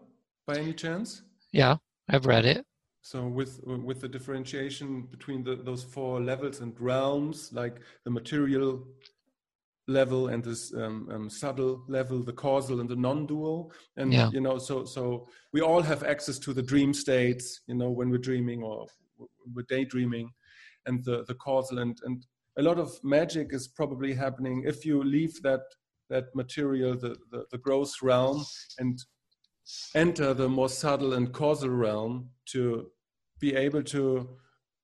by any chance? Yeah, I've read it. So with with the differentiation between the, those four levels and realms, like the material level and this um, um, subtle level, the causal and the non-dual, and yeah. you know, so so we all have access to the dream states, you know, when we're dreaming or we're daydreaming, and the the causal and and a lot of magic is probably happening if you leave that that material, the, the, the gross realm, and enter the more subtle and causal realm to be able to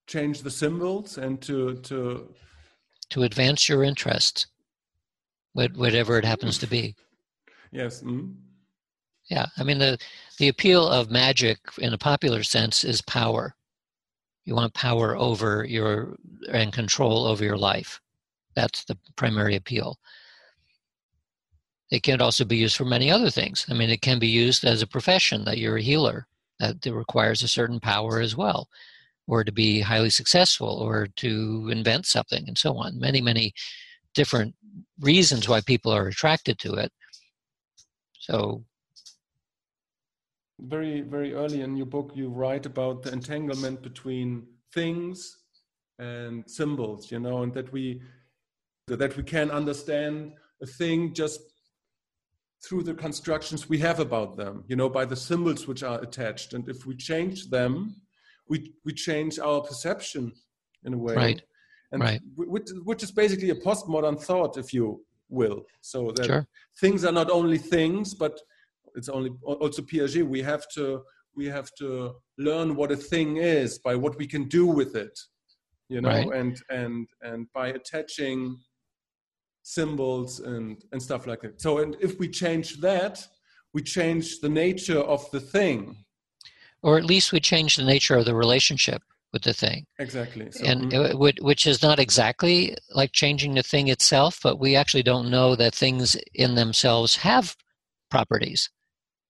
change the symbols and to to to advance your interest whatever it happens to be yes mm. yeah i mean the the appeal of magic in a popular sense is power you want power over your and control over your life that's the primary appeal it can also be used for many other things. I mean, it can be used as a profession that you're a healer, that requires a certain power as well, or to be highly successful, or to invent something, and so on. Many, many different reasons why people are attracted to it. So, very, very early in your book, you write about the entanglement between things and symbols, you know, and that we that we can understand a thing just through the constructions we have about them, you know, by the symbols which are attached. And if we change them, we, we change our perception in a way. Right. And right. Which, which is basically a postmodern thought, if you will. So that sure. things are not only things, but it's only also Piaget. We have to we have to learn what a thing is by what we can do with it, you know, right. and and and by attaching symbols and and stuff like that so and if we change that we change the nature of the thing or at least we change the nature of the relationship with the thing exactly so, and mm-hmm. which is not exactly like changing the thing itself but we actually don't know that things in themselves have properties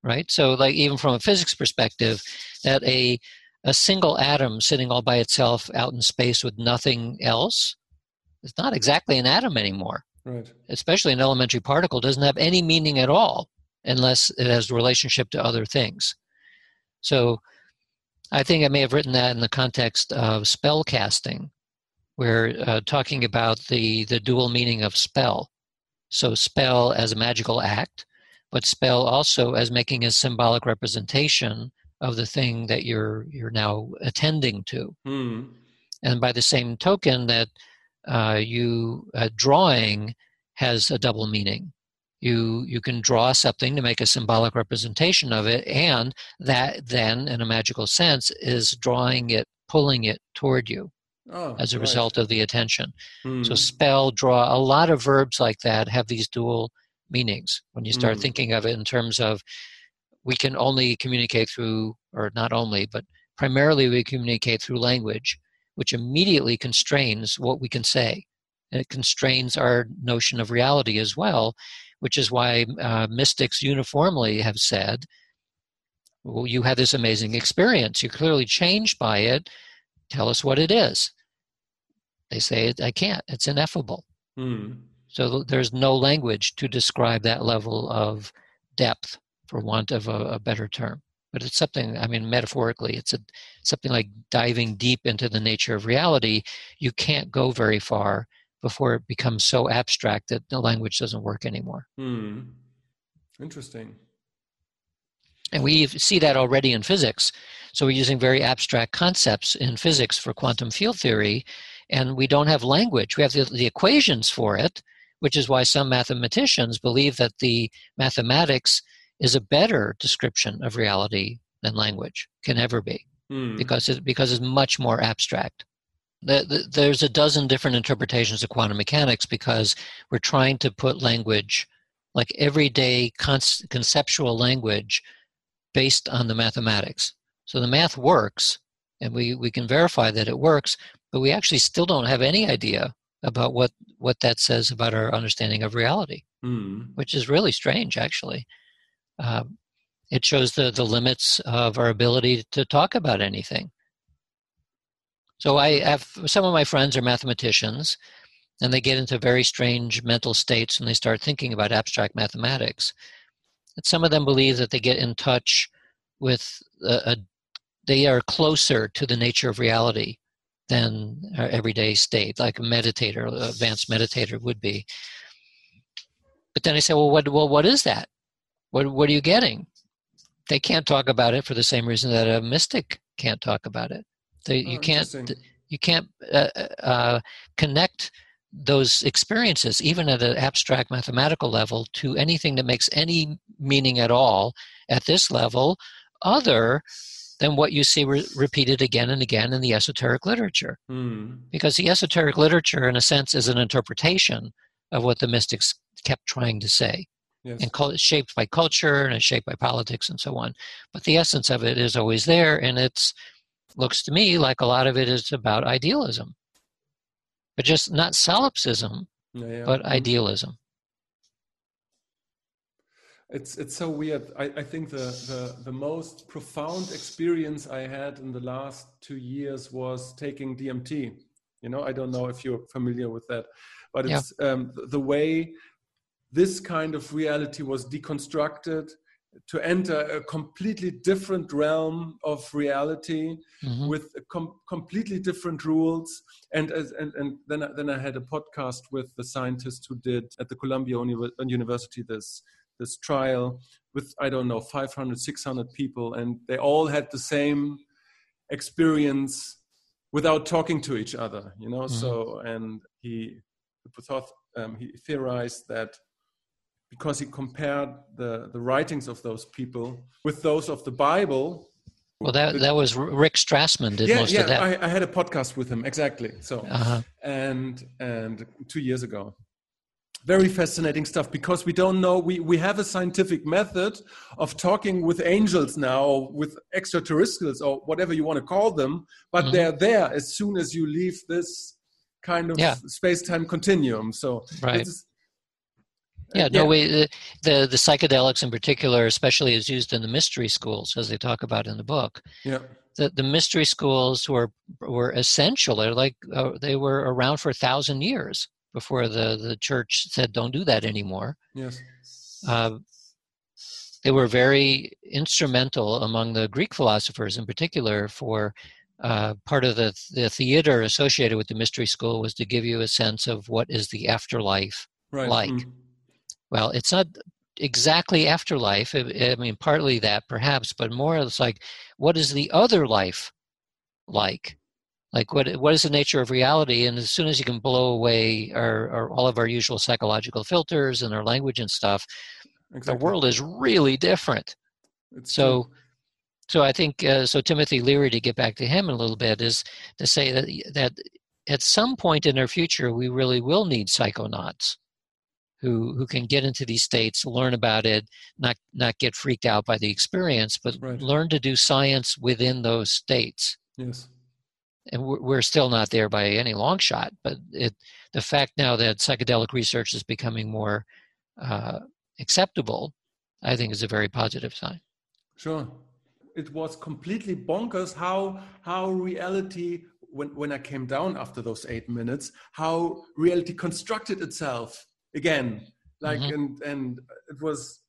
right so like even from a physics perspective that a a single atom sitting all by itself out in space with nothing else is not exactly an atom anymore right. especially an elementary particle, doesn't have any meaning at all unless it has a relationship to other things. So I think I may have written that in the context of spell casting, where uh, talking about the, the dual meaning of spell. So spell as a magical act, but spell also as making a symbolic representation of the thing that you're you're now attending to. Mm. And by the same token, that uh, you uh, drawing has a double meaning. You you can draw something to make a symbolic representation of it, and that then, in a magical sense, is drawing it, pulling it toward you. Oh, as a right. result of the attention. Mm. So spell, draw, a lot of verbs like that have these dual meanings. When you start Mm. thinking of it in terms of we can only communicate through, or not only, but primarily we communicate through language which immediately constrains what we can say. And it constrains our notion of reality as well, which is why uh, mystics uniformly have said well, you had this amazing experience. You're clearly changed by it. Tell us what it is. They say, I can't. It's ineffable. Mm. So there's no language to describe that level of depth, for want of a, a better term. But it's something, I mean, metaphorically, it's a, something like diving deep into the nature of reality. You can't go very far before it becomes so abstract that the language doesn't work anymore. Hmm. Interesting. And we see that already in physics. So we're using very abstract concepts in physics for quantum field theory, and we don't have language. We have the, the equations for it, which is why some mathematicians believe that the mathematics is a better description of reality than language can ever be, mm. because it, because it's much more abstract. The, the, there's a dozen different interpretations of quantum mechanics because we're trying to put language, like everyday conceptual language, based on the mathematics. So the math works, and we, we can verify that it works, but we actually still don't have any idea about what, what that says about our understanding of reality, mm. which is really strange, actually. Uh, it shows the, the limits of our ability to talk about anything. So I have some of my friends are mathematicians, and they get into very strange mental states when they start thinking about abstract mathematics. And some of them believe that they get in touch with a, a they are closer to the nature of reality than our everyday state, like a meditator, advanced meditator would be. But then I say, well, what, well, what is that? What, what are you getting? They can't talk about it for the same reason that a mystic can't talk about it. They, oh, you can't, you can't uh, uh, connect those experiences, even at an abstract mathematical level, to anything that makes any meaning at all at this level, other than what you see re- repeated again and again in the esoteric literature. Mm. Because the esoteric literature, in a sense, is an interpretation of what the mystics kept trying to say. Yes. And it's shaped by culture and it's shaped by politics and so on. But the essence of it is always there, and it looks to me like a lot of it is about idealism but just not solipsism, yeah, yeah. but mm-hmm. idealism. It's it's so weird. I, I think the, the the most profound experience I had in the last two years was taking DMT. You know, I don't know if you're familiar with that, but it's yeah. um, the way this kind of reality was deconstructed to enter a completely different realm of reality mm-hmm. with com- completely different rules and, as, and and then then I had a podcast with the scientists who did at the Columbia Uni- University this this trial with I don't know 500 600 people and they all had the same experience without talking to each other you know mm-hmm. so and he um, he theorized that because he compared the, the writings of those people with those of the Bible. Well, that that was Rick Strassman did yeah, most yeah, of that. I, I had a podcast with him exactly. So uh-huh. and and two years ago, very fascinating stuff because we don't know we we have a scientific method of talking with angels now with extraterrestrials or whatever you want to call them, but mm-hmm. they're there as soon as you leave this kind of yeah. space-time continuum. So right. Yeah, no, yeah. we the, the, the psychedelics in particular, especially is used in the mystery schools, as they talk about in the book. Yeah, the the mystery schools were were essential. They're like uh, they were around for a thousand years before the the church said don't do that anymore. Yes. Uh, they were very instrumental among the Greek philosophers, in particular, for uh, part of the the theater associated with the mystery school was to give you a sense of what is the afterlife right. like. Mm well, it's not exactly afterlife. I mean, partly that perhaps, but more it's like, what is the other life like? Like, what what is the nature of reality? And as soon as you can blow away our, our all of our usual psychological filters and our language and stuff, exactly. the world is really different. It's so. True. So I think uh, so. Timothy Leary, to get back to him a little bit, is to say that that at some point in our future we really will need psychonauts who who can get into these states, learn about it, not not get freaked out by the experience, but right. learn to do science within those states. Yes. And we're still not there by any long shot, but it, the fact now that psychedelic research is becoming more uh, acceptable, I think, is a very positive sign. Sure. it was completely bonkers how how reality when when I came down after those eight minutes, how reality constructed itself again. Like mm-hmm. and and it was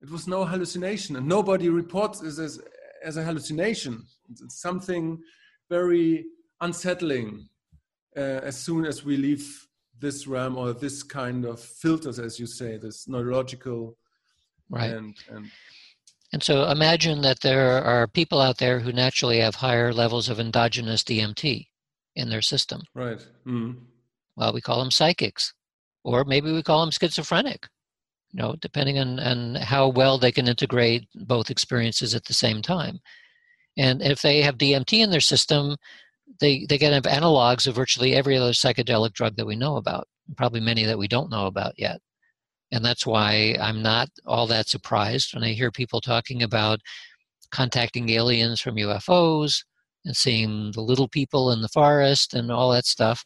it was no hallucination, and nobody reports this as as a hallucination. It's something very unsettling uh, as soon as we leave this realm or this kind of filters, as you say, this neurological right and, and and so imagine that there are people out there who naturally have higher levels of endogenous DMT in their system. Right. Mm. Well, we call them psychics, or maybe we call them schizophrenic. You know, depending on, on how well they can integrate both experiences at the same time. And if they have DMT in their system, they, they can have analogs of virtually every other psychedelic drug that we know about, probably many that we don't know about yet. And that's why I'm not all that surprised when I hear people talking about contacting aliens from UFOs and seeing the little people in the forest and all that stuff.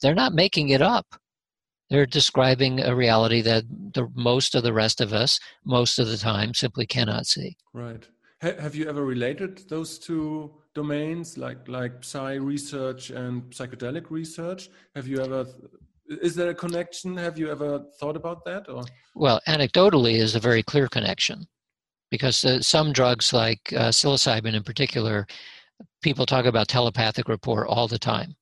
They're not making it up. They're describing a reality that the most of the rest of us, most of the time, simply cannot see. Right. Have you ever related those two domains, like like psi research and psychedelic research? Have you ever is there a connection have you ever thought about that or well anecdotally is a very clear connection because uh, some drugs like uh, psilocybin in particular people talk about telepathic rapport all the time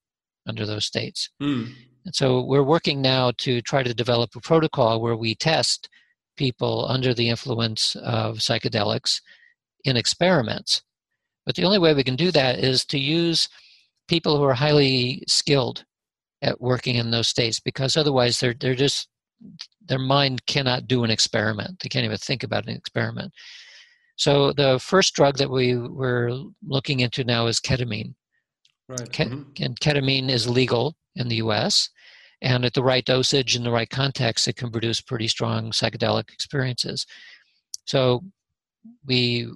under those states mm. and so we're working now to try to develop a protocol where we test people under the influence of psychedelics in experiments but the only way we can do that is to use people who are highly skilled at working in those states because otherwise they're they're just their mind cannot do an experiment. They can't even think about an experiment. So the first drug that we were looking into now is ketamine. Right. Mm-hmm. And ketamine is legal in the U.S. And at the right dosage in the right context, it can produce pretty strong psychedelic experiences. So we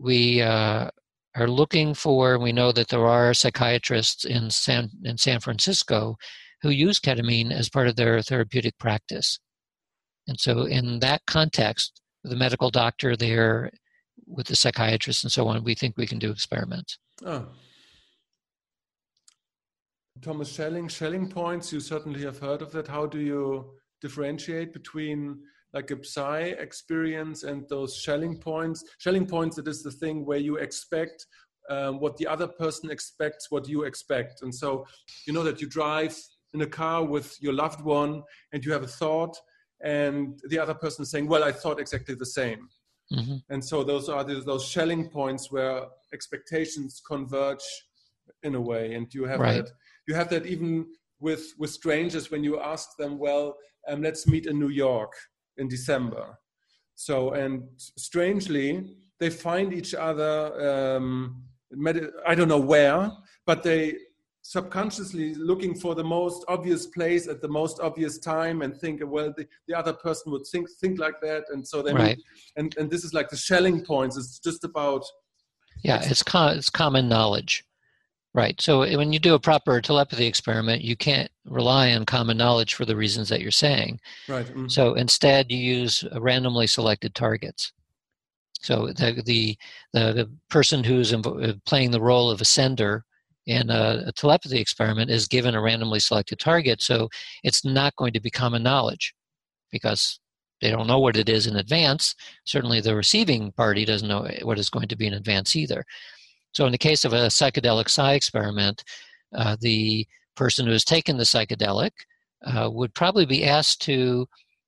we uh, are looking for, we know that there are psychiatrists in San, in San Francisco who use ketamine as part of their therapeutic practice. And so, in that context, the medical doctor there, with the psychiatrist and so on, we think we can do experiments. Oh. Thomas Schelling, Schelling points, you certainly have heard of that. How do you differentiate between like a psi experience and those Schelling points. Schelling points, it is the thing where you expect um, what the other person expects, what you expect. And so you know that you drive in a car with your loved one and you have a thought, and the other person is saying, Well, I thought exactly the same. Mm-hmm. And so those are the, those Schelling points where expectations converge in a way. And you have right. that you have that even with with strangers when you ask them, Well, um, let's meet in New York in December. So, and strangely, they find each other, um, I don't know where, but they subconsciously looking for the most obvious place at the most obvious time and think well the, the other person would think think like that and so they right. and and this is like the Schelling points it's just about yeah it's, it's, it's common knowledge Right. So when you do a proper telepathy experiment, you can't rely on common knowledge for the reasons that you're saying. Right. Mm-hmm. So instead, you use randomly selected targets. So the the the, person who's inv- uh, playing the role of a sender in a, a, telepathy experiment is given a randomly selected target. So it's not going to be common knowledge because they don't know what it is in advance. Certainly, the receiving party doesn't know what is going to be in advance either. So, in the case of a psychedelic psi experiment, uh, the person who has taken the psychedelic uh, would probably be asked to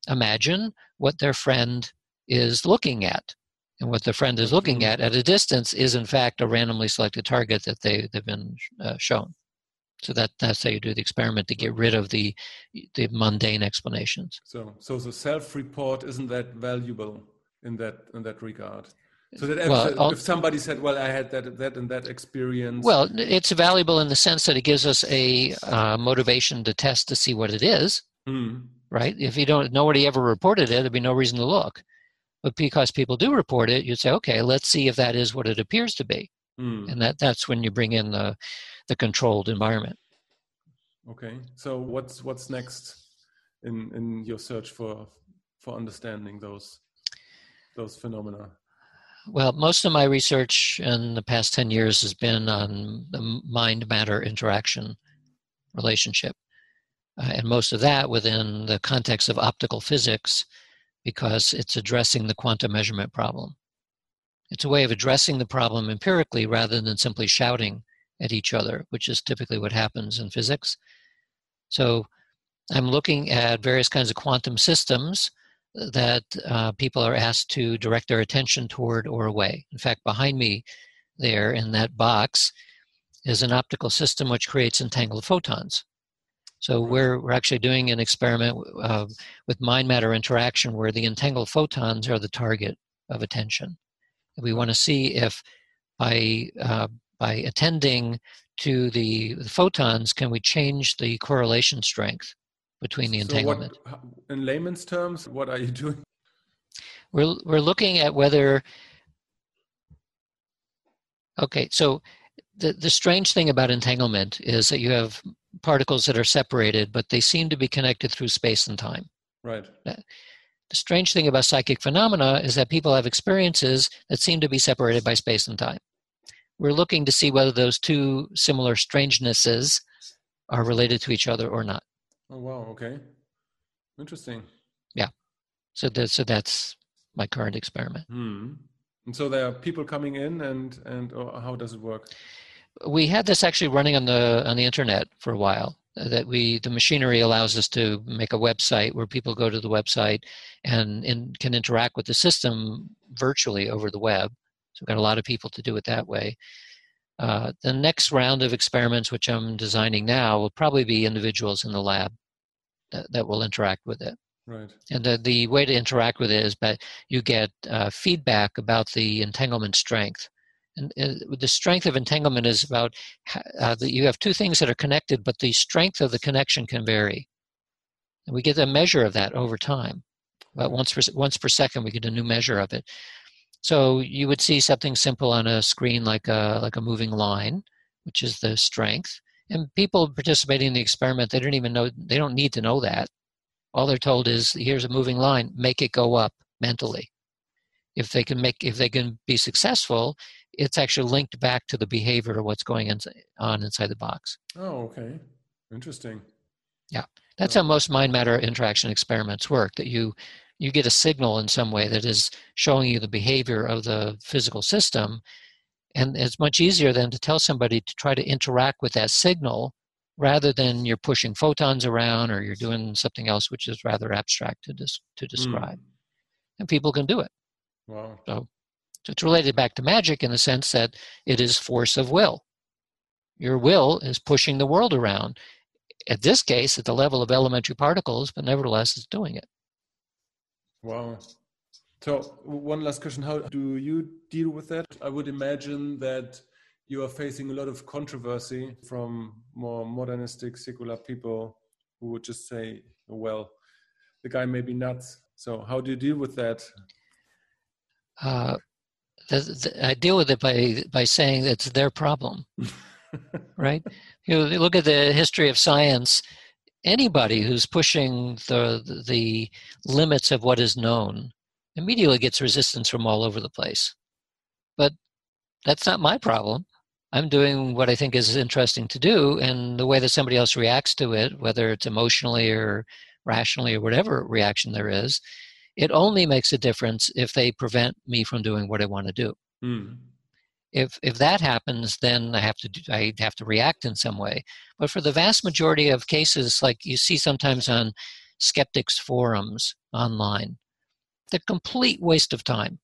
imagine what their friend is looking at. And what the friend is looking at at a distance is, in fact, a randomly selected target that they, they've been uh, shown. So that, that's how you do the experiment to get rid of the, the mundane explanations. So, so the self-report isn't that valuable in that in that regard. So that well, if somebody said, "Well, I had that, that, and that experience," well, it's valuable in the sense that it gives us a uh, motivation to test to see what it is. Mm. Right? If you don't, nobody ever reported it, there'd be no reason to look. But because people do report it, you'd say, "Okay, let's see if that is what it appears to be," mm. and that that's when you bring in the the controlled environment. Okay, so what's what's next in in your search for for understanding those those phenomena? Well, most of my research in the past 10 years has been on the mind matter interaction relationship. Uh, and most of that within the context of optical physics because it's addressing the quantum measurement problem. It's a way of addressing the problem empirically rather than simply shouting at each other, which is typically what happens in physics. So I'm looking at various kinds of quantum systems that uh, people are asked to direct their attention toward or away. In fact, behind me there in that box is an optical system which creates entangled photons. So we're, we're actually doing an experiment uh, with mind matter interaction where the entangled photons are the target of attention. We want to see if by, uh, by attending to the, the, photons, can we change the correlation strength between the entanglement? So what, in layman's terms, what are you doing? We're, we're looking at whether, okay, so the, the strange thing about entanglement is that you have particles that are separated, but they seem to be connected through space and time. Right. Uh, the strange thing about psychic phenomena is that people have experiences that seem to be separated by space and time. We're looking to see whether those two similar strangenesses are related to each other or not. Oh wow! Okay, interesting. Yeah. So that, so that's my current experiment. Hmm. And so there are people coming in, and and how does it work? we had this actually running on the on the internet for a while that we the machinery allows us to make a website where people go to the website and, and can interact with the system virtually over the web so we've got a lot of people to do it that way uh, the next round of experiments which i'm designing now will probably be individuals in the lab that, that will interact with it right and the, the way to interact with it is that you get uh, feedback about the entanglement strength and, the strength of entanglement is about uh, that you have two things that are connected, but the strength of the connection can vary. And we get a measure of that over time. About once per, once per second, we get a new measure of it. So you would see something simple on a screen like a like a moving line, which is the strength. And people participating in the experiment, they don't even know they don't need to know that. All they're told is, "Here's a moving line. Make it go up mentally." If they can make if they can be successful, it's actually linked back to the behavior of what's going on inside the box. Oh, okay. Interesting. Yeah. That's how most mind matter interaction experiments work that you you get a signal in some way that is showing you the behavior of the physical system and it's much easier than to tell somebody to try to interact with that signal rather than you're pushing photons around or you're doing something else which is rather abstract to dis- to describe. Mm. And people can do it. Wow. So so it's related back to magic in the sense that it is force of will. Your will is pushing the world around. At this case, at the level of elementary particles, but nevertheless, it's doing it. Wow. So, one last question How do you deal with that? I would imagine that you are facing a lot of controversy from more modernistic, secular people who would just say, well, the guy may be nuts. So, how do you deal with that? Uh, the, the, I deal with it by by saying it's their problem, right? You know, look at the history of science. Anybody who's pushing the the limits of what is known immediately gets resistance from all over the place. But that's not my problem. I'm doing what I think is interesting to do, and the way that somebody else reacts to it, whether it's emotionally or rationally or whatever reaction there is, it only makes a difference if they prevent me from doing what I want to do. Mm. If if that happens, then I have to do, I have to react in some way. But for the vast majority of cases, like you see sometimes on skeptics forums online, the complete waste of time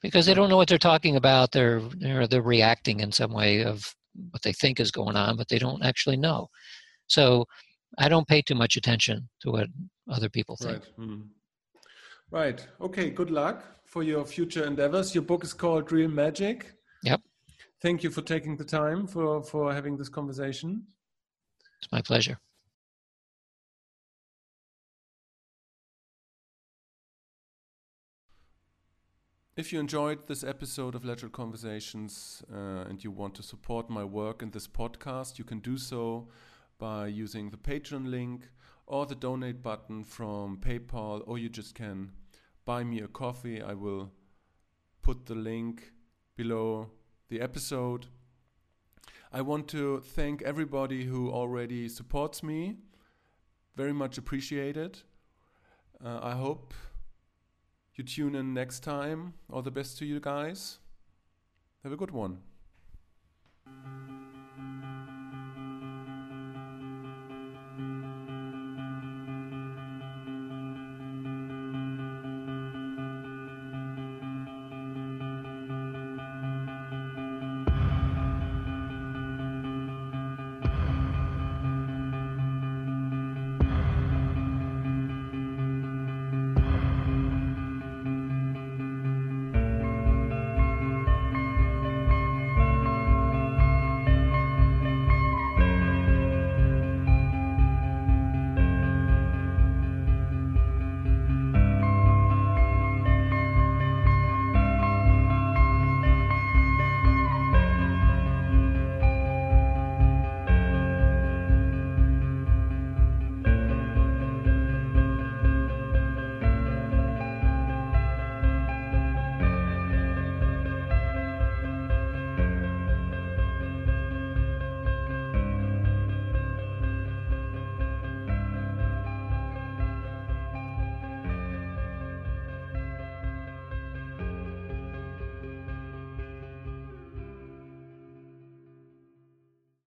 because they don't know what they're talking about. They're they're, they're reacting in some way of what they think is going on, but they don't actually know. So I don't pay too much attention to what other people think. Right. Mm. Right. Okay. Good luck for your future endeavors. Your book is called Real Magic. Yep. Thank you for taking the time for, for having this conversation. It's my pleasure. If you enjoyed this episode of Lateral Conversations uh, and you want to support my work in this podcast, you can do so by using the Patreon link or the donate button from PayPal, or you just can buy me a coffee. I will put the link below the episode. I want to thank everybody who already supports me. Very much appreciated. Uh, I hope you tune in next time. All the best to you guys. Have a good one.